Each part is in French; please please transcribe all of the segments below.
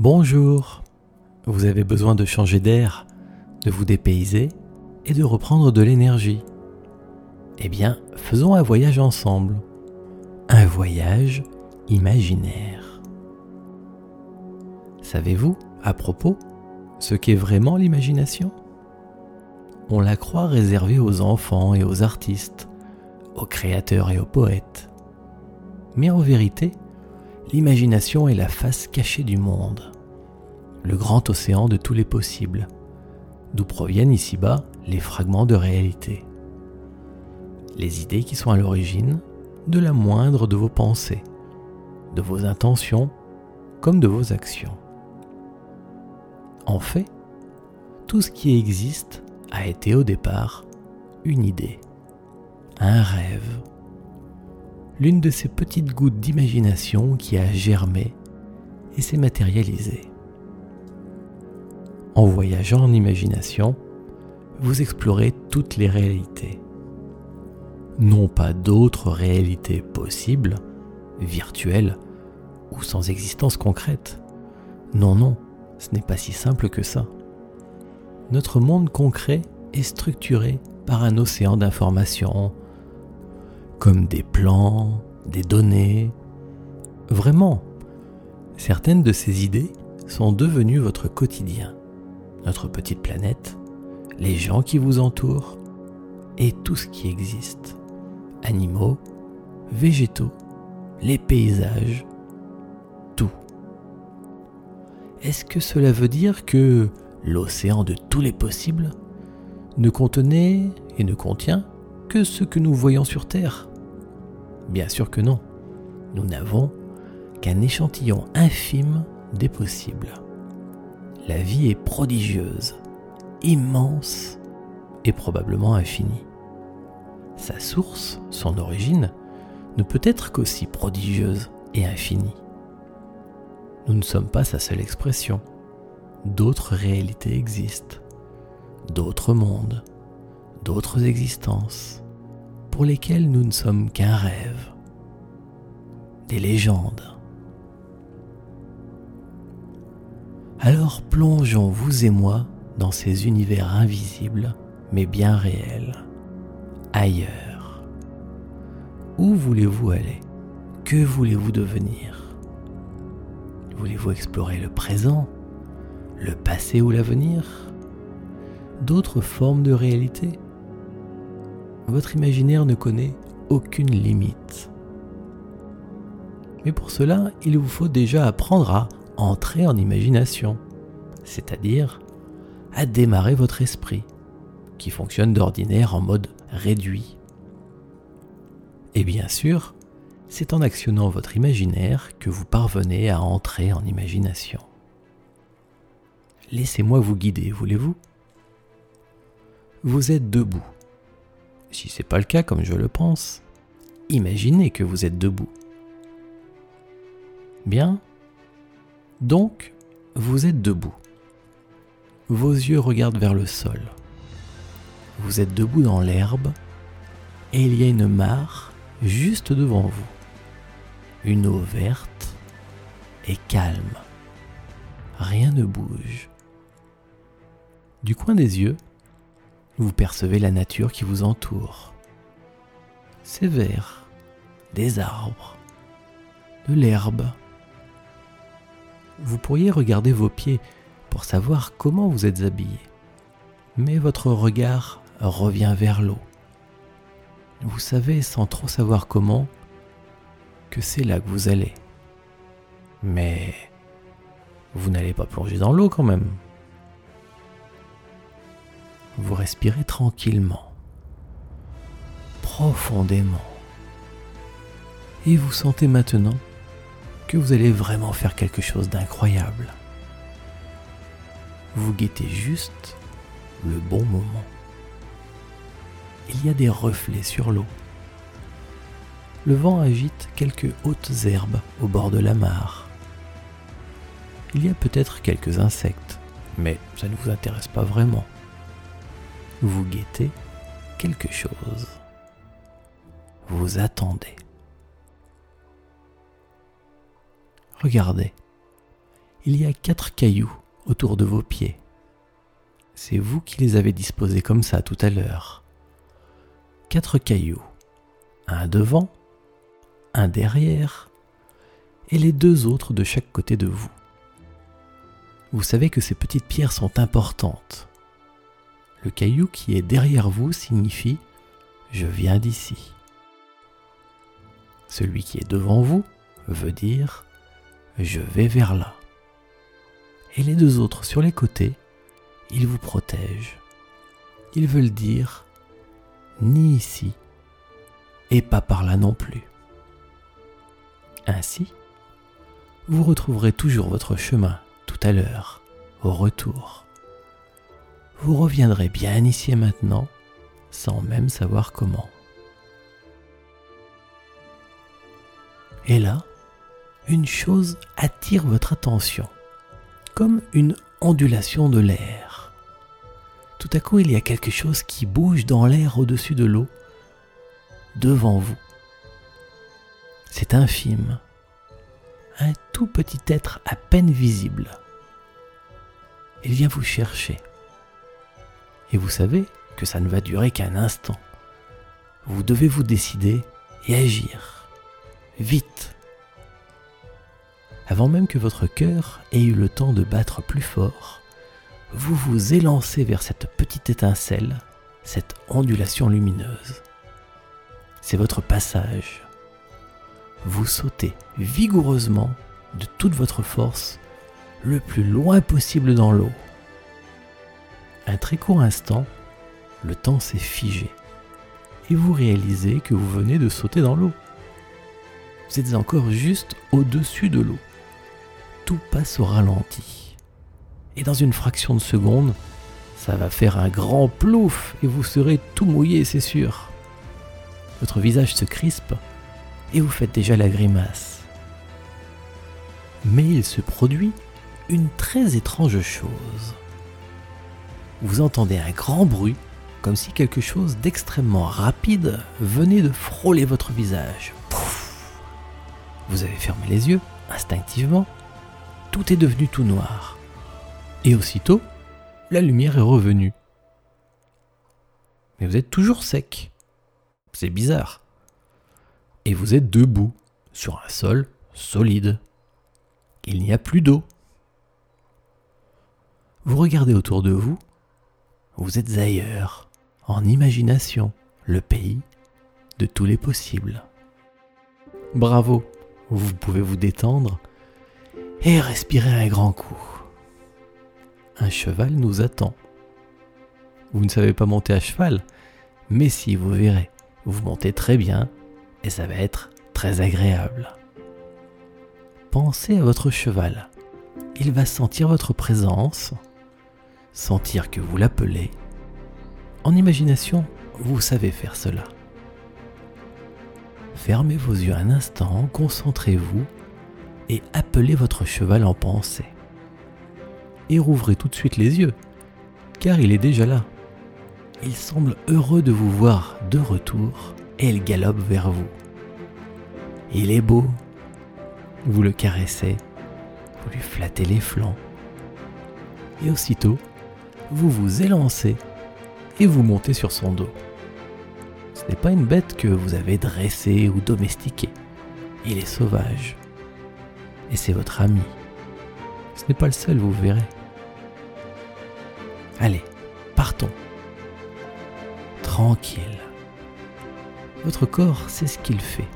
Bonjour, vous avez besoin de changer d'air, de vous dépayser et de reprendre de l'énergie. Eh bien, faisons un voyage ensemble. Un voyage imaginaire. Savez-vous, à propos, ce qu'est vraiment l'imagination? On la croit réservée aux enfants et aux artistes, aux créateurs et aux poètes. Mais en vérité, l'imagination est la face cachée du monde, le grand océan de tous les possibles, d'où proviennent ici-bas les fragments de réalité, les idées qui sont à l'origine de la moindre de vos pensées, de vos intentions comme de vos actions. En fait, tout ce qui existe a été au départ une idée, un rêve, l'une de ces petites gouttes d'imagination qui a germé et s'est matérialisée. En voyageant en imagination, vous explorez toutes les réalités. Non pas d'autres réalités possibles, virtuelles ou sans existence concrète. Non, non, ce n'est pas si simple que ça. Notre monde concret est structuré par un océan d'informations, comme des plans, des données. Vraiment, certaines de ces idées sont devenues votre quotidien, notre petite planète, les gens qui vous entourent et tout ce qui existe. Animaux, végétaux, les paysages, tout. Est-ce que cela veut dire que l'océan de tous les possibles ne contenait et ne contient que ce que nous voyons sur Terre? Bien sûr que non. Nous n'avons qu'un échantillon infime des possibles. La vie est prodigieuse, immense et probablement infinie. Sa source, son origine, ne peut être qu'aussi prodigieuse et infinie. Nous ne sommes pas sa seule expression. D'autres réalités existent, d'autres mondes, d'autres existences, pour lesquelles nous ne sommes qu'un rêve, des légendes. Alors plongeons, vous et moi, dans ces univers invisibles, mais bien réels, ailleurs. Où voulez-vous aller? Que voulez-vous devenir? Voulez-vous explorer le présent, le passé ou l'avenir? D'autres formes de réalité? Votre imaginaire ne connaît aucune limite. Mais pour cela, il vous faut déjà apprendre à entrer en imagination, c'est-à-dire à démarrer votre esprit, qui fonctionne d'ordinaire en mode réduit. Et bien sûr, c'est en actionnant votre imaginaire que vous parvenez à entrer en imagination. Laissez-moi vous guider, voulez-vous? Vous êtes debout si ce n'est pas le cas comme je le pense, imaginez que vous êtes debout. Bien Donc, vous êtes debout. Vos yeux regardent vers le sol. Vous êtes debout dans l'herbe et il y a une mare juste devant vous. Une eau verte et calme. Rien ne bouge. Du coin des yeux, vous percevez la nature qui vous entoure. C'est vert, des arbres, de l'herbe. Vous pourriez regarder vos pieds pour savoir comment vous êtes habillé, mais votre regard revient vers l'eau. Vous savez sans trop savoir comment que c'est là que vous allez. Mais vous n'allez pas plonger dans l'eau quand même vous respirez tranquillement, profondément. Et vous sentez maintenant que vous allez vraiment faire quelque chose d'incroyable. Vous guettez juste le bon moment. Il y a des reflets sur l'eau. Le vent agite quelques hautes herbes au bord de la mare. Il y a peut-être quelques insectes, mais ça ne vous intéresse pas vraiment vous guettez quelque chose. Vous attendez. Regardez, il y a quatre cailloux autour de vos pieds. C'est vous qui les avez disposés comme ça tout à l'heure. Quatre cailloux. Un devant, un derrière et les deux autres de chaque côté de vous. Vous savez que ces petites pierres sont importantes. Le caillou qui est derrière vous signifie ⁇ Je viens d'ici ⁇ Celui qui est devant vous veut dire ⁇ Je vais vers là ⁇ Et les deux autres sur les côtés, ils vous protègent. Ils veulent dire ⁇ Ni ici, et pas par là non plus ⁇ Ainsi, vous retrouverez toujours votre chemin tout à l'heure, au retour. Vous reviendrez bien ici et maintenant, sans même savoir comment. Et là, une chose attire votre attention, comme une ondulation de l'air. Tout à coup, il y a quelque chose qui bouge dans l'air au-dessus de l'eau, devant vous. C'est infime, un tout petit être à peine visible. Il vient vous chercher. Et vous savez que ça ne va durer qu'un instant. Vous devez vous décider et agir. Vite. Avant même que votre cœur ait eu le temps de battre plus fort, vous vous élancez vers cette petite étincelle, cette ondulation lumineuse. C'est votre passage vous sautez vigoureusement de toute votre force le plus loin possible dans l'eau. Un très court instant, le temps s'est figé et vous réalisez que vous venez de sauter dans l'eau. Vous êtes encore juste au-dessus de l'eau. Tout passe au ralenti. Et dans une fraction de seconde, ça va faire un grand plouf et vous serez tout mouillé, c'est sûr. Votre visage se crispe et vous faites déjà la grimace. Mais il se produit une très étrange chose. Vous entendez un grand bruit, comme si quelque chose d'extrêmement rapide venait de frôler votre visage. Vous avez fermé les yeux, instinctivement. Tout est devenu tout noir. Et aussitôt, la lumière est revenue. Mais vous êtes toujours sec. C'est bizarre et vous êtes debout sur un sol solide. Il n'y a plus d'eau. Vous regardez autour de vous, vous êtes ailleurs, en imagination, le pays de tous les possibles. Bravo, vous pouvez vous détendre et respirer un grand coup. Un cheval nous attend. Vous ne savez pas monter à cheval, mais si vous verrez, vous montez très bien et ça va être très agréable. Pensez à votre cheval. Il va sentir votre présence, sentir que vous l'appelez. En imagination, vous savez faire cela. Fermez vos yeux un instant, concentrez-vous et appelez votre cheval en pensée. Et rouvrez tout de suite les yeux, car il est déjà là. Il semble heureux de vous voir de retour et il galope vers vous. Il est beau. Vous le caressez, vous lui flattez les flancs. Et aussitôt, vous vous élancez et vous montez sur son dos. Ce n'est pas une bête que vous avez dressée ou domestiquée. Il est sauvage. Et c'est votre ami. Ce n'est pas le seul, vous verrez. Allez, partons. Tranquille. Votre corps sait ce qu'il fait.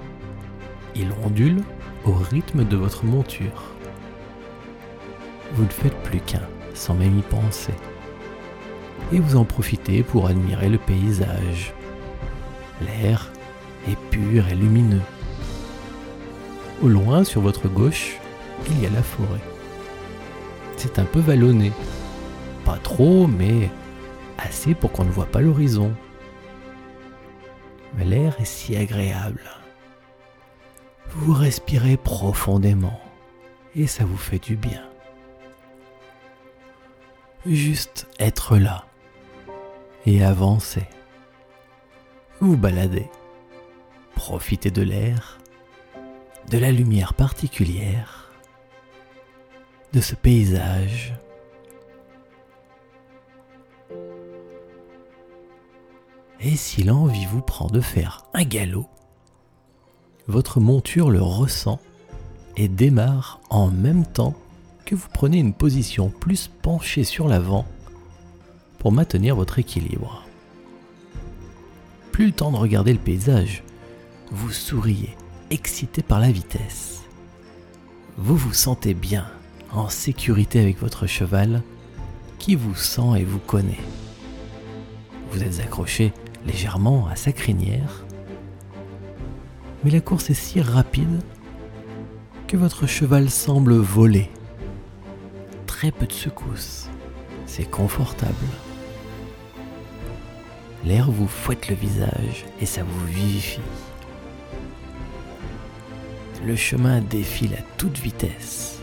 Il ondule au rythme de votre monture. Vous ne faites plus qu'un, sans même y penser. Et vous en profitez pour admirer le paysage. L'air est pur et lumineux. Au loin, sur votre gauche, il y a la forêt. C'est un peu vallonné. Pas trop, mais assez pour qu'on ne voit pas l'horizon mais l'air est si agréable. Vous respirez profondément et ça vous fait du bien. Juste être là et avancer. Vous baladez, profitez de l'air, de la lumière particulière de ce paysage. Et si l'envie vous prend de faire un galop, votre monture le ressent et démarre en même temps que vous prenez une position plus penchée sur l'avant pour maintenir votre équilibre. Plus le temps de regarder le paysage, vous souriez, excité par la vitesse. Vous vous sentez bien, en sécurité avec votre cheval, qui vous sent et vous connaît. Vous êtes accroché légèrement à sa crinière, mais la course est si rapide que votre cheval semble voler. Très peu de secousses, c'est confortable. L'air vous fouette le visage et ça vous vivifie. Le chemin défile à toute vitesse.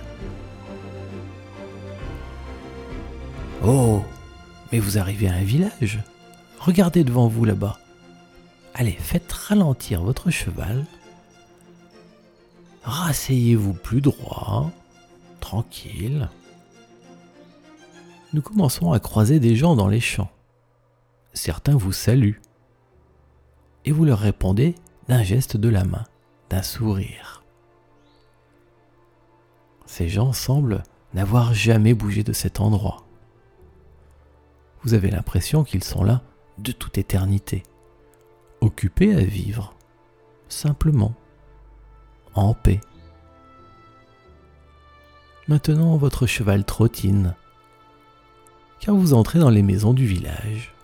Oh, mais vous arrivez à un village. Regardez devant vous là-bas. Allez, faites ralentir votre cheval. Rasseyez-vous plus droit, tranquille. Nous commençons à croiser des gens dans les champs certains vous saluent. Et vous leur répondez d'un geste de la main, d'un sourire. Ces gens semblent n'avoir jamais bougé de cet endroit. Vous avez l'impression qu'ils sont là de toute éternité, occupés à vivre, simplement, en paix. Maintenant, votre cheval trottine, car vous entrez dans les maisons du village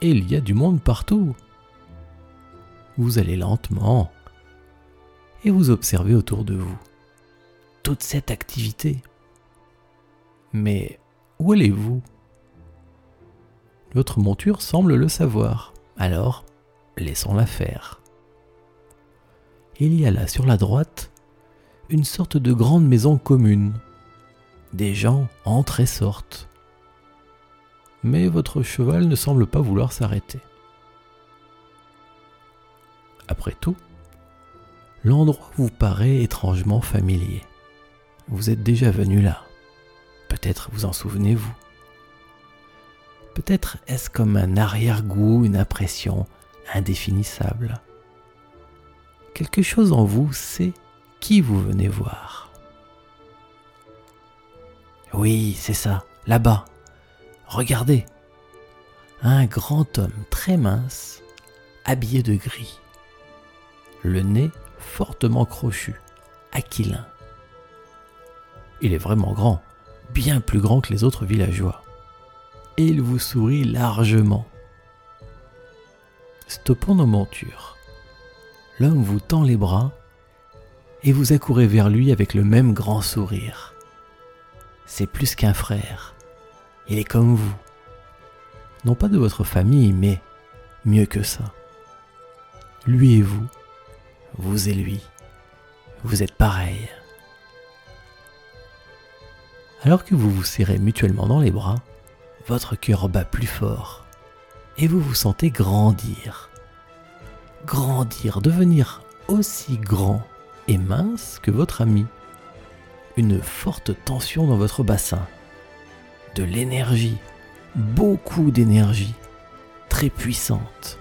et il y a du monde partout. Vous allez lentement et vous observez autour de vous toute cette activité. Mais où allez-vous? Votre monture semble le savoir, alors laissons-la faire. Il y a là sur la droite une sorte de grande maison commune. Des gens entrent et sortent mais votre cheval ne semble pas vouloir s'arrêter. Après tout, l'endroit vous paraît étrangement familier. Vous êtes déjà venu là. Peut-être vous en souvenez-vous. Peut-être est-ce comme un arrière-goût, une impression indéfinissable. Quelque chose en vous sait qui vous venez voir. Oui, c'est ça, là-bas, Regardez, un grand homme très mince, habillé de gris, le nez fortement crochu, aquilin. Il est vraiment grand, bien plus grand que les autres villageois, et il vous sourit largement. Stoppons nos montures. L'homme vous tend les bras et vous accourez vers lui avec le même grand sourire. C'est plus qu'un frère il est comme vous. Non pas de votre famille, mais mieux que ça. Lui et vous, vous et lui, vous êtes pareils. Alors que vous vous serrez mutuellement dans les bras, votre cœur bat plus fort et vous vous sentez grandir. Grandir, devenir aussi grand et mince que votre ami. Une forte tension dans votre bassin de l'énergie, beaucoup d'énergie, très puissante.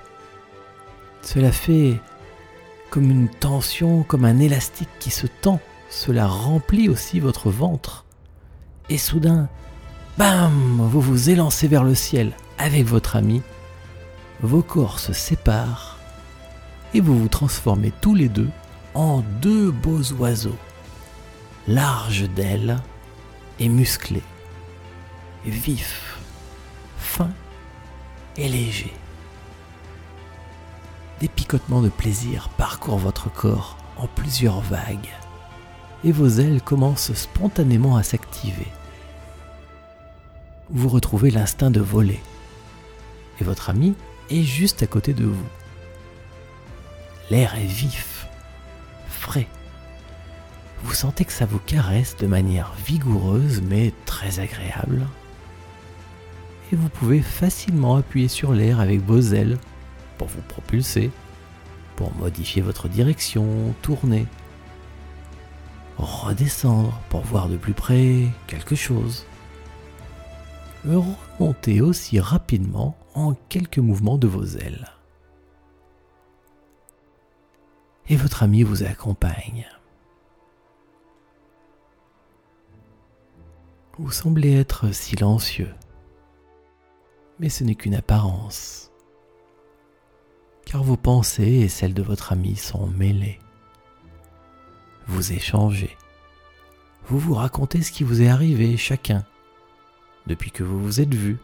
Cela fait comme une tension, comme un élastique qui se tend. Cela remplit aussi votre ventre. Et soudain, bam, vous vous élancez vers le ciel avec votre ami. Vos corps se séparent et vous vous transformez tous les deux en deux beaux oiseaux, larges d'ailes et musclés vif, fin et léger. Des picotements de plaisir parcourent votre corps en plusieurs vagues et vos ailes commencent spontanément à s'activer. Vous retrouvez l'instinct de voler et votre ami est juste à côté de vous. L'air est vif, frais. Vous sentez que ça vous caresse de manière vigoureuse mais très agréable et vous pouvez facilement appuyer sur l'air avec vos ailes pour vous propulser, pour modifier votre direction, tourner. redescendre pour voir de plus près quelque chose. Remontez aussi rapidement en quelques mouvements de vos ailes. Et votre ami vous accompagne. Vous semblez être silencieux, mais ce n'est qu'une apparence, car vos pensées et celles de votre ami sont mêlées. Vous échangez, vous vous racontez ce qui vous est arrivé chacun depuis que vous vous êtes vus.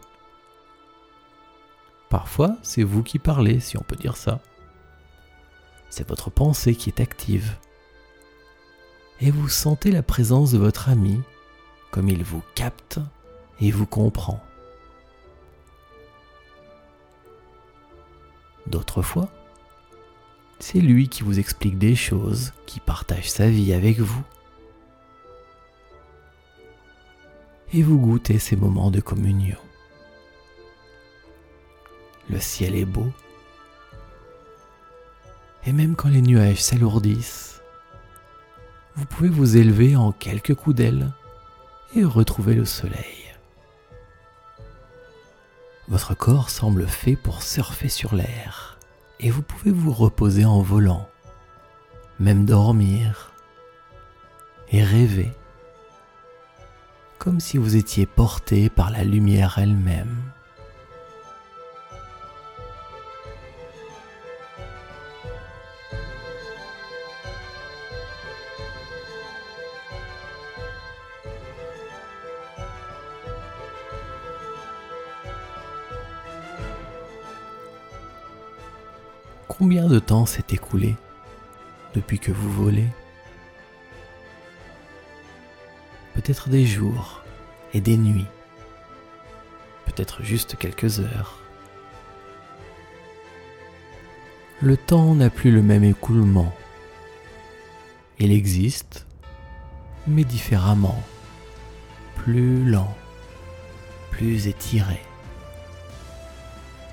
Parfois, c'est vous qui parlez, si on peut dire ça. C'est votre pensée qui est active. Et vous sentez la présence de votre ami comme il vous capte et vous comprend. D'autres fois, c'est lui qui vous explique des choses, qui partage sa vie avec vous. Et vous goûtez ces moments de communion. Le ciel est beau. Et même quand les nuages s'alourdissent, vous pouvez vous élever en quelques coups d'aile et retrouver le soleil. Votre corps semble fait pour surfer sur l'air. Et vous pouvez vous reposer en volant, même dormir. Et rêver, comme si vous étiez porté par la lumière elle-même. Combien de temps s'est écoulé depuis que vous volez Peut-être des jours et des nuits, peut-être juste quelques heures. Le temps n'a plus le même écoulement. Il existe, mais différemment, plus lent, plus étiré.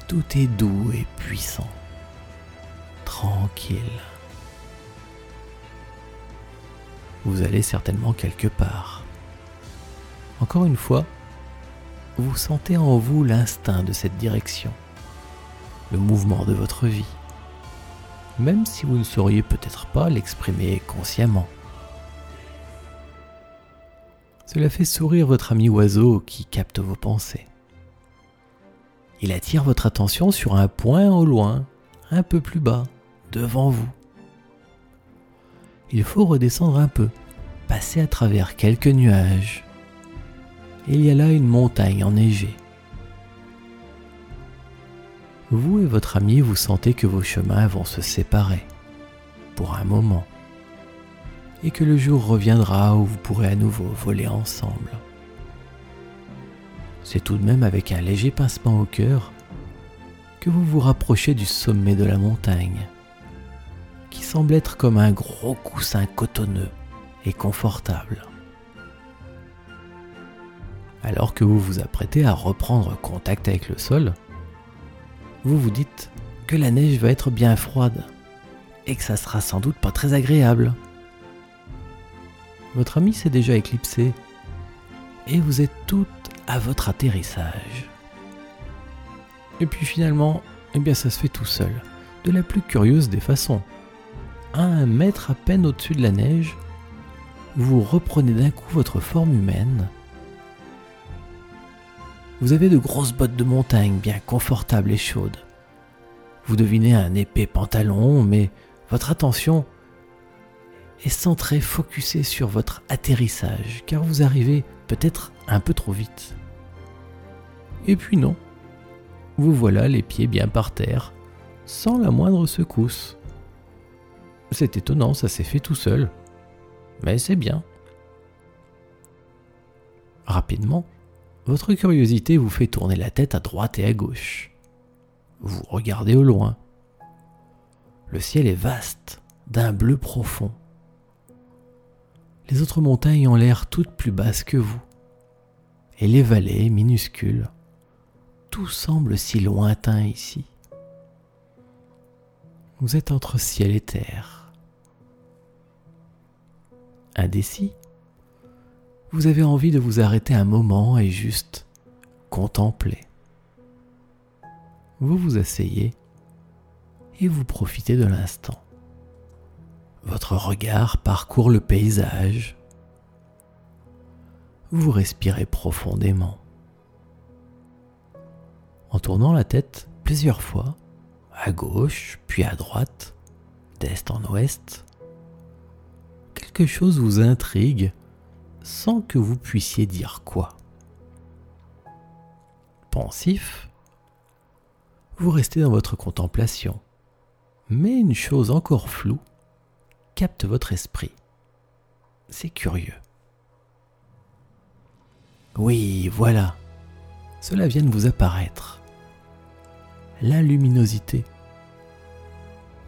Tout est doux et puissant tranquille. Vous allez certainement quelque part. Encore une fois, vous sentez en vous l'instinct de cette direction, le mouvement de votre vie, même si vous ne sauriez peut-être pas l'exprimer consciemment. Cela fait sourire votre ami oiseau qui capte vos pensées. Il attire votre attention sur un point au loin, un peu plus bas, devant vous. Il faut redescendre un peu, passer à travers quelques nuages. Il y a là une montagne enneigée. Vous et votre ami vous sentez que vos chemins vont se séparer pour un moment et que le jour reviendra où vous pourrez à nouveau voler ensemble. C'est tout de même avec un léger pincement au cœur que vous vous rapprochez du sommet de la montagne qui semble être comme un gros coussin cotonneux et confortable. Alors que vous vous apprêtez à reprendre contact avec le sol, vous vous dites que la neige va être bien froide et que ça sera sans doute pas très agréable. Votre ami s'est déjà éclipsé et vous êtes toutes à votre atterrissage. Et puis finalement, eh bien ça se fait tout seul, de la plus curieuse des façons à un mètre à peine au-dessus de la neige, vous reprenez d'un coup votre forme humaine. Vous avez de grosses bottes de montagne bien confortables et chaudes. Vous devinez un épais pantalon, mais votre attention est centrée, focusée sur votre atterrissage, car vous arrivez peut-être un peu trop vite. Et puis non, vous voilà les pieds bien par terre, sans la moindre secousse. C'est étonnant, ça s'est fait tout seul. Mais c'est bien. Rapidement, votre curiosité vous fait tourner la tête à droite et à gauche. Vous regardez au loin. Le ciel est vaste, d'un bleu profond. Les autres montagnes ont l'air toutes plus basses que vous. Et les vallées, minuscules, tout semble si lointain ici. Vous êtes entre ciel et terre indécis, vous avez envie de vous arrêter un moment et juste contempler. Vous vous asseyez et vous profitez de l'instant. Votre regard parcourt le paysage. Vous respirez profondément. En tournant la tête plusieurs fois, à gauche puis à droite, d'est en ouest, quelque chose vous intrigue sans que vous puissiez dire quoi. Pensif, vous restez dans votre contemplation, mais une chose encore floue capte votre esprit. C'est curieux. Oui, voilà, cela vient de vous apparaître. La luminosité.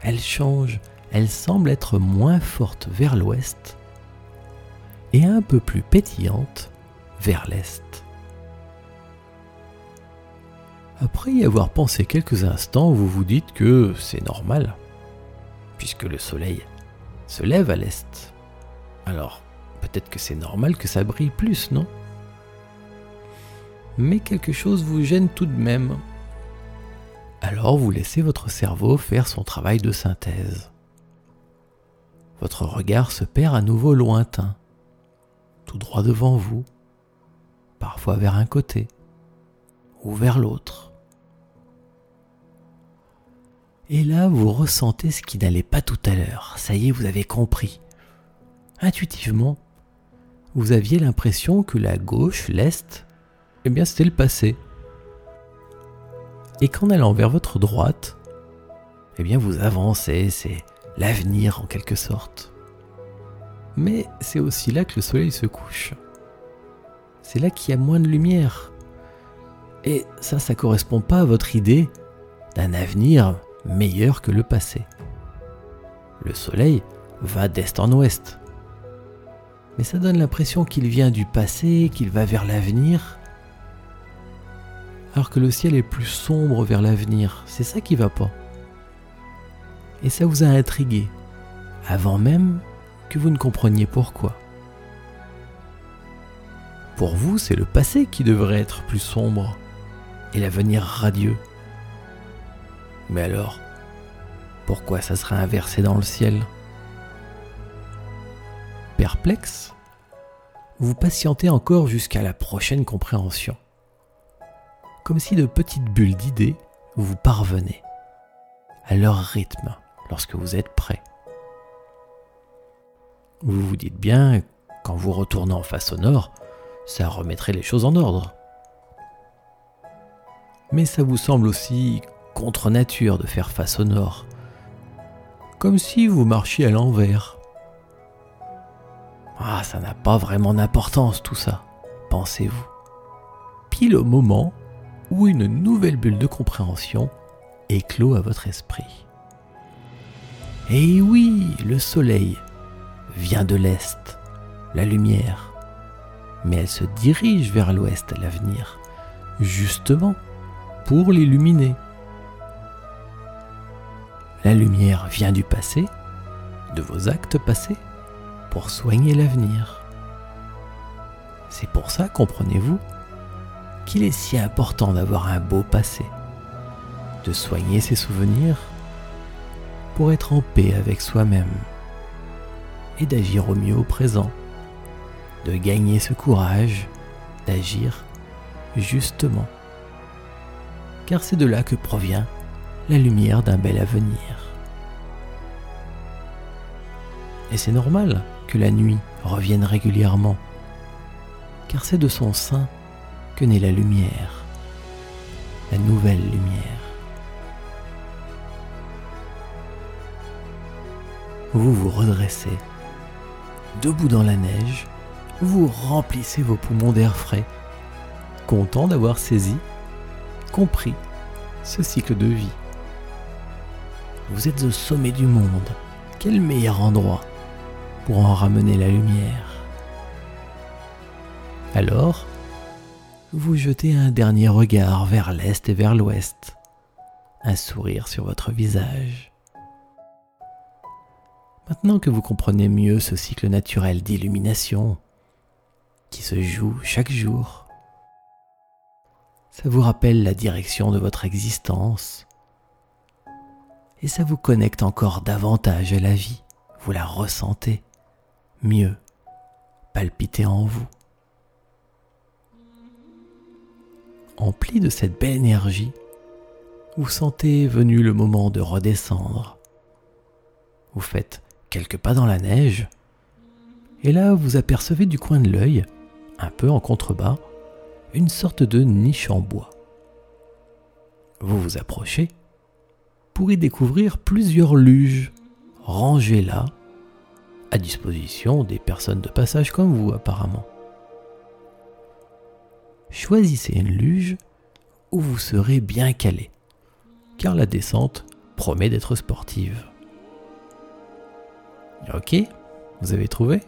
Elle change, elle semble être moins forte vers l'ouest et un peu plus pétillante vers l'est. Après y avoir pensé quelques instants, vous vous dites que c'est normal, puisque le soleil se lève à l'est. Alors, peut-être que c'est normal que ça brille plus, non? Mais quelque chose vous gêne tout de même. Alors vous laissez votre cerveau faire son travail de synthèse. Votre regard se perd à nouveau lointain tout droit devant vous, parfois vers un côté ou vers l'autre. Et là, vous ressentez ce qui n'allait pas tout à l'heure. Ça y est, vous avez compris. Intuitivement, vous aviez l'impression que la gauche, l'est, eh bien c'était le passé. Et qu'en allant vers votre droite, eh bien vous avancez, c'est l'avenir en quelque sorte mais c'est aussi là que le soleil se couche. C'est là qu'il y a moins de lumière. Et ça, ça correspond pas à votre idée d'un avenir meilleur que le passé. Le soleil va d'est en ouest. Mais ça donne l'impression qu'il vient du passé, qu'il va vers l'avenir. Alors que le ciel est plus sombre vers l'avenir. C'est ça qui va pas. Et ça vous a intrigué. Avant même que vous ne compreniez pourquoi. Pour vous, c'est le passé qui devrait être plus sombre et l'avenir radieux. Mais alors, pourquoi ça serait inversé dans le ciel? Perplexe, vous patientez encore jusqu'à la prochaine compréhension. Comme si de petites bulles d'idées vous parvenaient à leur rythme lorsque vous êtes prêt. Vous vous dites bien, qu'en vous retournant face au nord, ça remettrait les choses en ordre. Mais ça vous semble aussi contre nature de faire face au nord, comme si vous marchiez à l'envers. Ah, ça n'a pas vraiment d'importance tout ça, pensez-vous. Pile au moment où une nouvelle bulle de compréhension éclot à votre esprit. Et oui, le soleil vient de l'Est, la lumière, mais elle se dirige vers l'Ouest, l'avenir, justement pour l'illuminer. La lumière vient du passé, de vos actes passés, pour soigner l'avenir. C'est pour ça, comprenez-vous, qu'il est si important d'avoir un beau passé, de soigner ses souvenirs pour être en paix avec soi-même et d'agir au mieux au présent, de gagner ce courage d'agir justement. Car c'est de là que provient la lumière d'un bel avenir. Et c'est normal que la nuit revienne régulièrement, car c'est de son sein que naît la lumière, la nouvelle lumière. Vous vous redressez debout dans la neige, vous remplissez vos poumons d'air frais, content d'avoir saisi, compris ce cycle de vie. Vous êtes au sommet du monde. Quel meilleur endroit pour en ramener la lumière? Alors, vous jetez un dernier regard vers l'est et vers l'ouest, un sourire sur votre visage. Maintenant que vous comprenez mieux ce cycle naturel d'illumination qui se joue chaque jour, ça vous rappelle la direction de votre existence et ça vous connecte encore davantage à la vie. Vous la ressentez mieux, palpiter en vous. Empli de cette belle énergie, vous sentez venu le moment de redescendre. Vous faites quelques pas dans la neige, et là vous apercevez du coin de l'œil, un peu en contrebas, une sorte de niche en bois. Vous vous approchez pour y découvrir plusieurs luges rangées là, à disposition des personnes de passage comme vous apparemment. Choisissez une luge où vous serez bien calé, car la descente promet d'être sportive. Ok, vous avez trouvé?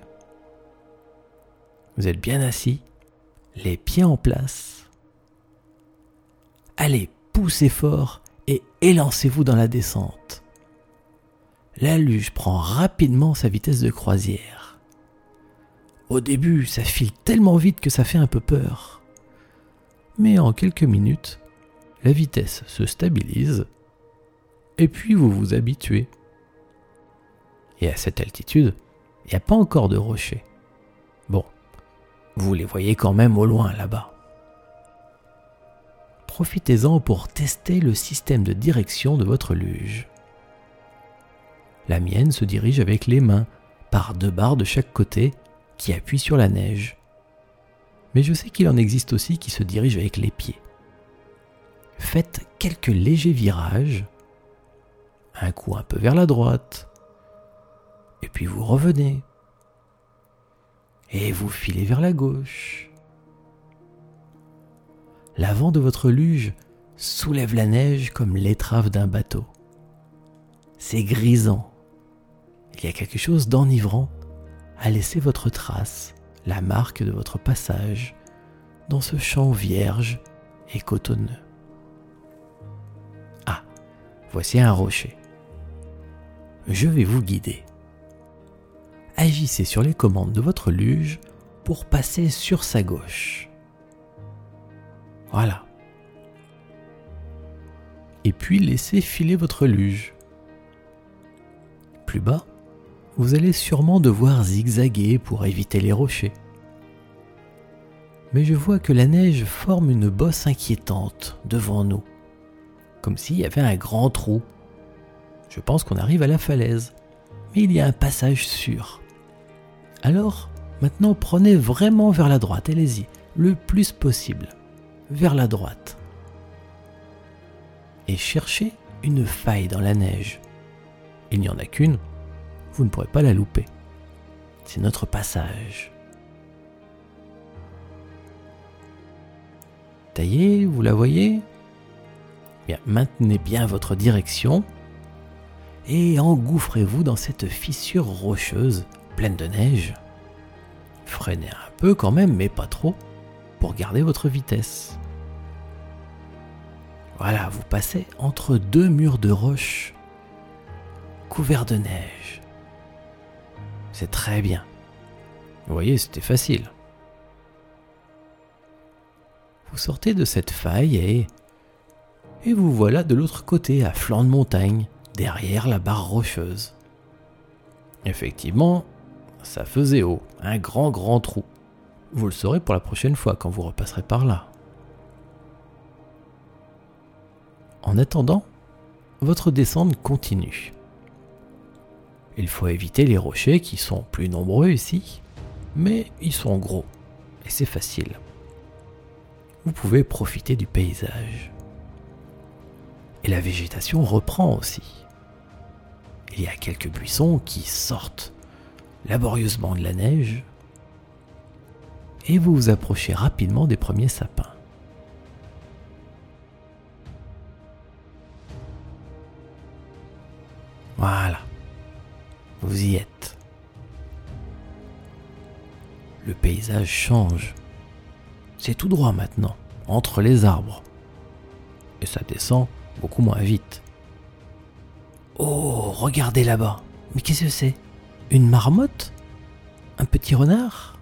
Vous êtes bien assis, les pieds en place. Allez, poussez fort et élancez-vous dans la descente. La luge prend rapidement sa vitesse de croisière. Au début, ça file tellement vite que ça fait un peu peur. Mais en quelques minutes, la vitesse se stabilise et puis vous vous habituez. Et à cette altitude, il n'y a pas encore de rochers. Bon, vous les voyez quand même au loin là-bas. Profitez-en pour tester le système de direction de votre luge. La mienne se dirige avec les mains, par deux barres de chaque côté, qui appuient sur la neige. Mais je sais qu'il en existe aussi qui se dirigent avec les pieds. Faites quelques légers virages, un coup un peu vers la droite, et puis vous revenez. Et vous filez vers la gauche. L'avant de votre luge soulève la neige comme l'étrave d'un bateau. C'est grisant. Il y a quelque chose d'enivrant à laisser votre trace, la marque de votre passage, dans ce champ vierge et cotonneux. Ah, voici un rocher. Je vais vous guider agissez sur les commandes de votre luge pour passer sur sa gauche. Voilà. Et puis laissez filer votre luge. Plus bas, vous allez sûrement devoir zigzaguer pour éviter les rochers. Mais je vois que la neige forme une bosse inquiétante devant nous, comme s'il y avait un grand trou. Je pense qu'on arrive à la falaise, mais il y a un passage sûr. Alors, maintenant, prenez vraiment vers la droite, allez-y, le plus possible, vers la droite. Et cherchez une faille dans la neige. Il n'y en a qu'une, vous ne pourrez pas la louper. C'est notre passage. Taillez, vous la voyez? Bien, maintenez bien votre direction et engouffrez-vous dans cette fissure rocheuse pleine de neige. Freinez un peu quand même, mais pas trop, pour garder votre vitesse. Voilà, vous passez entre deux murs de roche couverts de neige. C'est très bien. Vous voyez, c'était facile. Vous sortez de cette faille et... Et vous voilà de l'autre côté, à flanc de montagne, derrière la barre rocheuse. Effectivement, ça faisait haut, un grand grand trou. Vous le saurez pour la prochaine fois quand vous repasserez par là. En attendant, votre descente continue. Il faut éviter les rochers qui sont plus nombreux ici, mais ils sont gros et c'est facile. Vous pouvez profiter du paysage. Et la végétation reprend aussi. Il y a quelques buissons qui sortent laborieusement de la neige et vous vous approchez rapidement des premiers sapins. Y êtes. Le paysage change. C'est tout droit maintenant, entre les arbres. Et ça descend beaucoup moins vite. Oh, regardez là-bas. Mais qu'est-ce que c'est? Une marmotte? Un petit renard?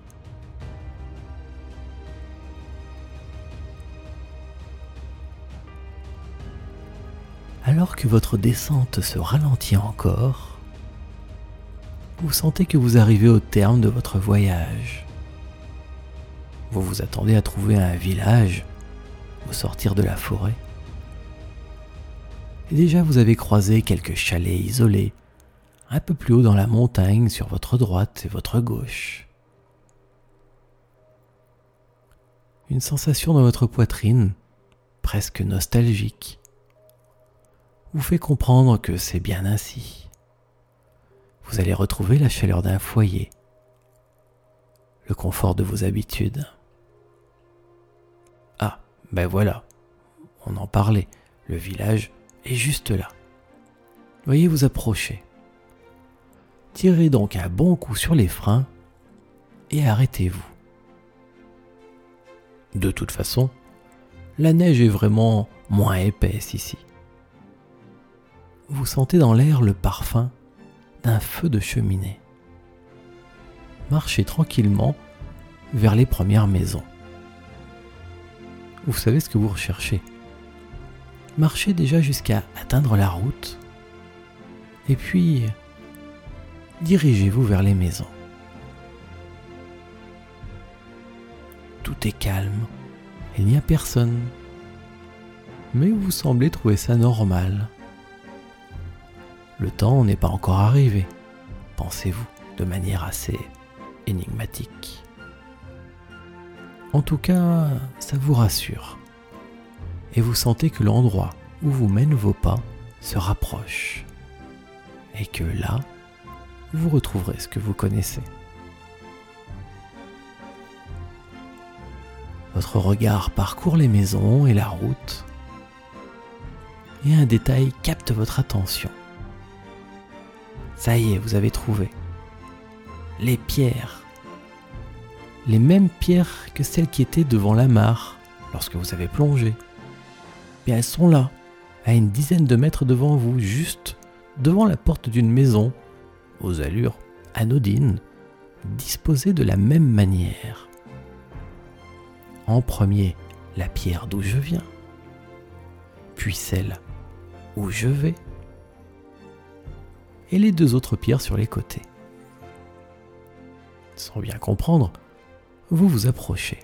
Alors que votre descente se ralentit encore, vous sentez que vous arrivez au terme de votre voyage. Vous vous attendez à trouver un village au sortir de la forêt. Et déjà vous avez croisé quelques chalets isolés, un peu plus haut dans la montagne sur votre droite et votre gauche. Une sensation dans votre poitrine, presque nostalgique, vous fait comprendre que c'est bien ainsi. Vous allez retrouver la chaleur d'un foyer, le confort de vos habitudes. Ah, ben voilà, on en parlait, le village est juste là. Voyez vous approcher. Tirez donc un bon coup sur les freins et arrêtez-vous. De toute façon, la neige est vraiment moins épaisse ici vous sentez dans l'air le parfum d'un feu de cheminée. Marchez tranquillement vers les premières maisons. Vous savez ce que vous recherchez. Marchez déjà jusqu'à atteindre la route et puis dirigez-vous vers les maisons. Tout est calme, il n'y a personne. Mais vous semblez trouver ça normal le temps n'est pas encore arrivé, pensez-vous, de manière assez énigmatique. En tout cas, ça vous rassure. Et vous sentez que l'endroit où vous mènent vos pas se rapproche. Et que là, vous retrouverez ce que vous connaissez. Votre regard parcourt les maisons et la route. Et un détail capte votre attention. Ça y est, vous avez trouvé. Les pierres. Les mêmes pierres que celles qui étaient devant la mare lorsque vous avez plongé. Bien, elles sont là, à une dizaine de mètres devant vous, juste devant la porte d'une maison, aux allures anodines, disposées de la même manière. En premier, la pierre d'où je viens, puis celle où je vais et les deux autres pierres sur les côtés. Sans bien comprendre, vous vous approchez.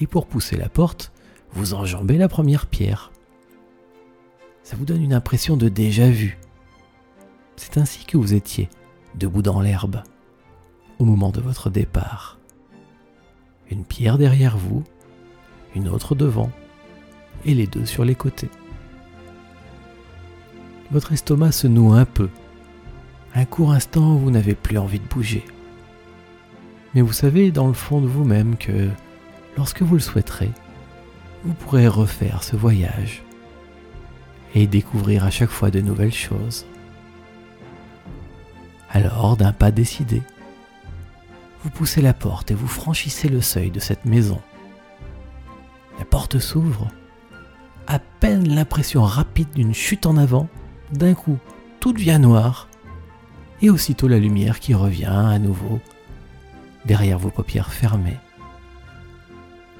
Et pour pousser la porte, vous enjambez la première pierre. Ça vous donne une impression de déjà-vu. C'est ainsi que vous étiez, debout dans l'herbe, au moment de votre départ. Une pierre derrière vous, une autre devant, et les deux sur les côtés votre estomac se noue un peu. Un court instant, vous n'avez plus envie de bouger. Mais vous savez dans le fond de vous-même que lorsque vous le souhaiterez, vous pourrez refaire ce voyage et découvrir à chaque fois de nouvelles choses. Alors, d'un pas décidé, vous poussez la porte et vous franchissez le seuil de cette maison. La porte s'ouvre, à peine l'impression rapide d'une chute en avant, d'un coup, tout devient noir, et aussitôt la lumière qui revient à nouveau derrière vos paupières fermées.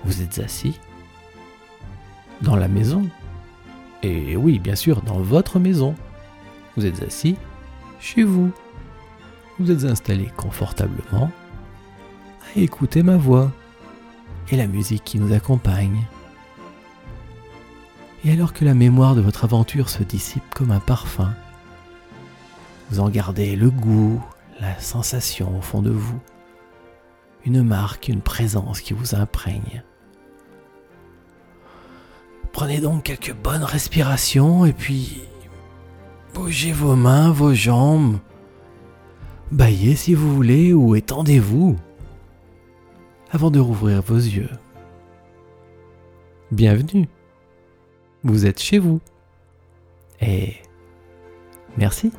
Vous êtes assis dans la maison. Et oui, bien sûr, dans votre maison. Vous êtes assis chez vous. Vous êtes installé confortablement à écouter ma voix et la musique qui nous accompagne. Et alors que la mémoire de votre aventure se dissipe comme un parfum, vous en gardez le goût, la sensation au fond de vous, une marque, une présence qui vous imprègne. Prenez donc quelques bonnes respirations et puis bougez vos mains, vos jambes, baillez si vous voulez ou étendez-vous avant de rouvrir vos yeux. Bienvenue vous êtes chez vous. Et merci.